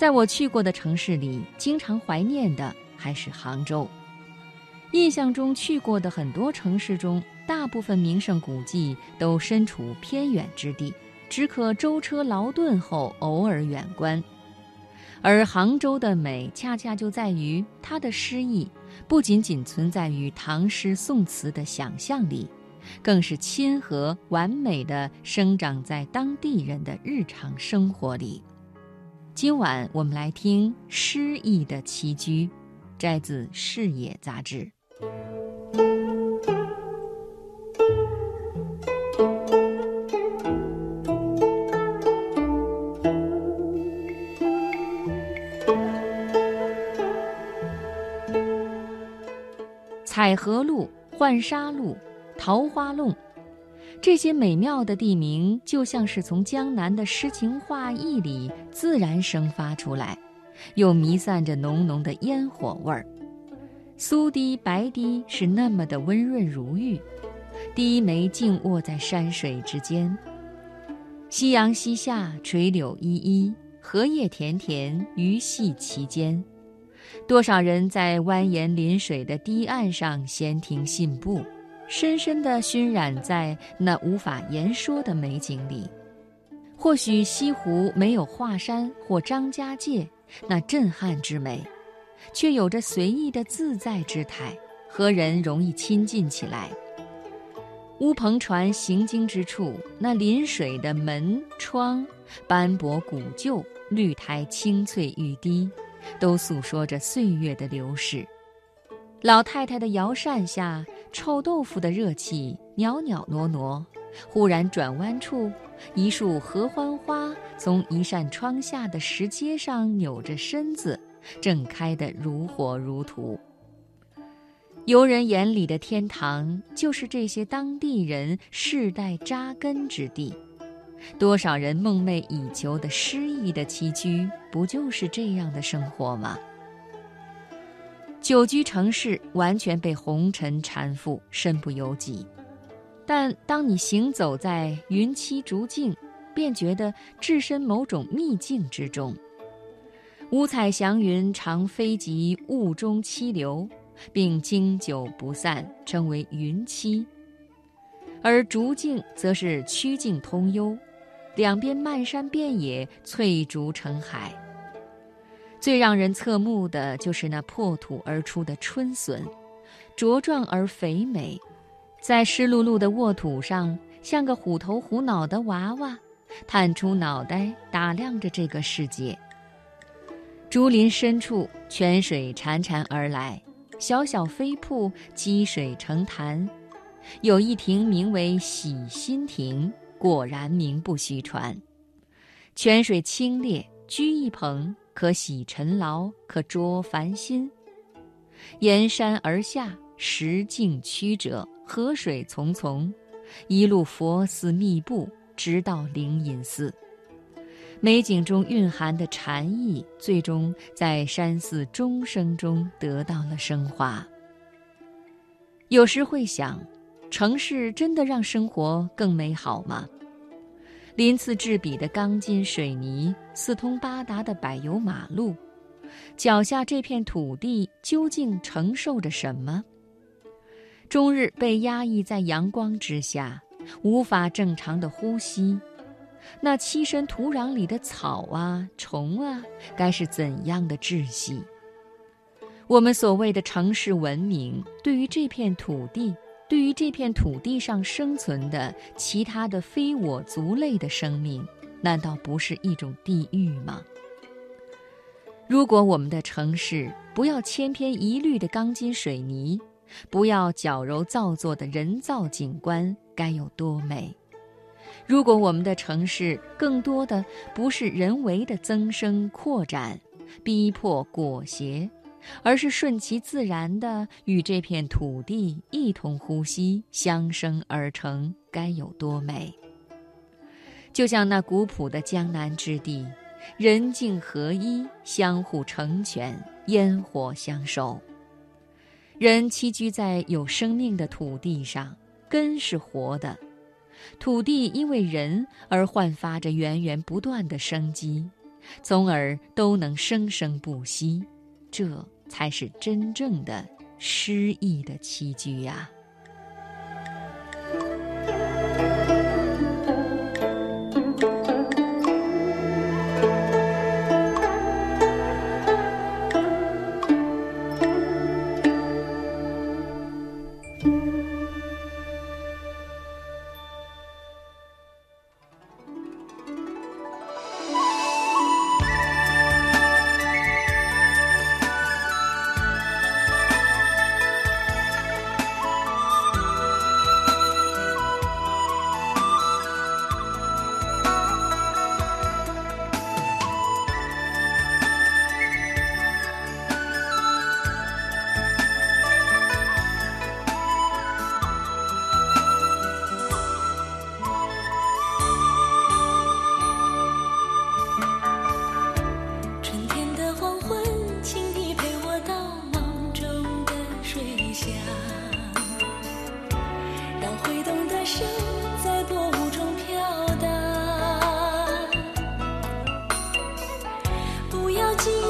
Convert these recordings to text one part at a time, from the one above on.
在我去过的城市里，经常怀念的还是杭州。印象中去过的很多城市中，大部分名胜古迹都身处偏远之地，只可舟车劳顿后偶尔远观。而杭州的美，恰恰就在于它的诗意，不仅仅存在于唐诗宋词的想象里，更是亲和完美的生长在当地人的日常生活里。今晚我们来听诗意的栖居，摘自《视野》杂志。彩荷路、浣纱路、桃花弄。这些美妙的地名，就像是从江南的诗情画意里自然生发出来，又弥散着浓浓的烟火味儿。苏堤、白堤是那么的温润如玉，低眉静卧在山水之间。夕阳西下，垂柳依依，荷叶田田，鱼戏其间。多少人在蜿蜒临水的堤岸上闲庭信步。深深地熏染在那无法言说的美景里。或许西湖没有华山或张家界那震撼之美，却有着随意的自在之态，和人容易亲近起来。乌篷船行经之处，那临水的门窗，斑驳古旧，绿苔青翠欲滴，都诉说着岁月的流逝。老太太的摇扇下。臭豆腐的热气袅袅挪挪，忽然转弯处，一束合欢花从一扇窗下的石阶上扭着身子，正开得如火如荼。游人眼里的天堂，就是这些当地人世代扎根之地。多少人梦寐以求的诗意的栖居，不就是这样的生活吗？久居城市，完全被红尘缠缚，身不由己。但当你行走在云栖竹径，便觉得置身某种秘境之中。五彩祥云常飞及雾中栖留，并经久不散，称为云栖。而竹径则是曲径通幽，两边漫山遍野，翠竹成海。最让人侧目的就是那破土而出的春笋，茁壮而肥美，在湿漉漉的沃土上，像个虎头虎脑的娃娃，探出脑袋打量着这个世界。竹林深处，泉水潺潺而来，小小飞瀑积水成潭，有一亭名为洗心亭，果然名不虚传。泉水清冽，居一棚。可洗尘劳，可濯烦心。沿山而下，石径曲折，河水淙淙，一路佛寺密布，直到灵隐寺。美景中蕴含的禅意，最终在山寺钟声中得到了升华。有时会想，城市真的让生活更美好吗？鳞次栉比的钢筋水泥，四通八达的柏油马路，脚下这片土地究竟承受着什么？终日被压抑在阳光之下，无法正常的呼吸。那栖身土壤里的草啊、虫啊，该是怎样的窒息？我们所谓的城市文明，对于这片土地。对于这片土地上生存的其他的非我族类的生命，难道不是一种地狱吗？如果我们的城市不要千篇一律的钢筋水泥，不要矫揉造作的人造景观，该有多美！如果我们的城市更多的不是人为的增生扩展、逼迫裹挟。而是顺其自然的与这片土地一同呼吸，相生而成，该有多美！就像那古朴的江南之地，人境合一，相互成全，烟火相守。人栖居在有生命的土地上，根是活的，土地因为人而焕发着源源不断的生机。从而都能生生不息，这才是真正的诗意的栖居呀。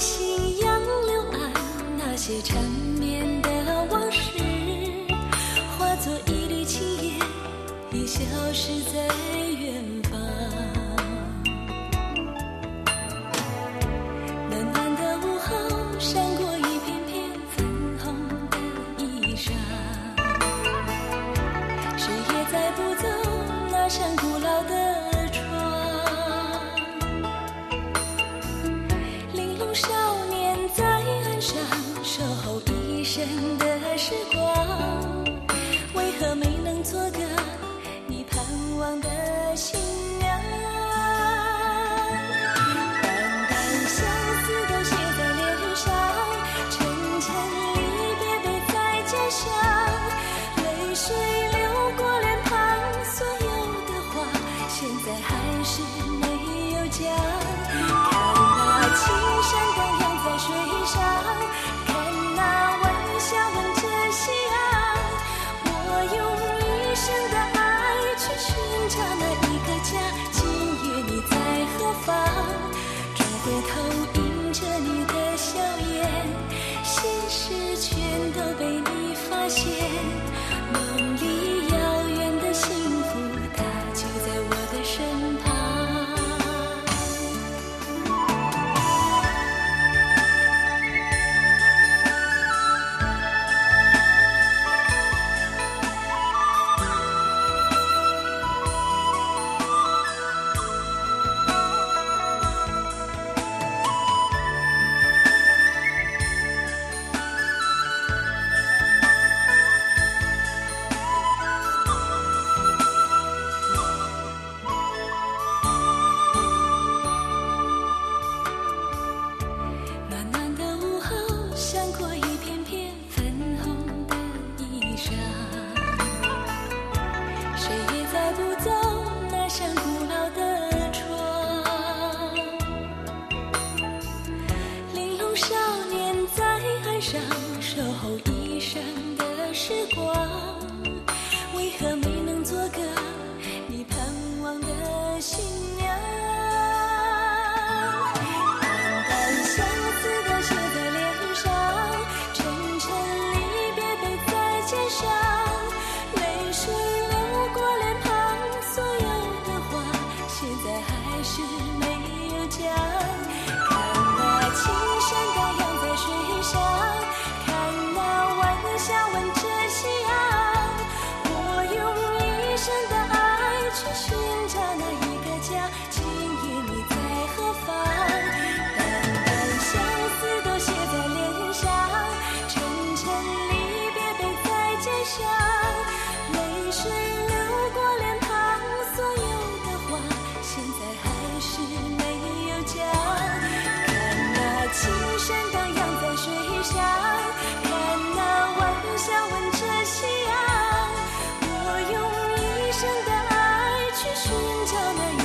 些想泪水流过脸庞所有的话现在还是没有讲看那青山荡漾在水上看那晚霞吻着夕阳我用一生的爱去寻找那一个家今夜你在何方转回头迎着你的笑颜心事全都被你发现泪水流过脸庞所有的话现在还是没有讲。看那青山荡漾在水上看那晚霞吻着夕阳。我用一生的爱去寻找那一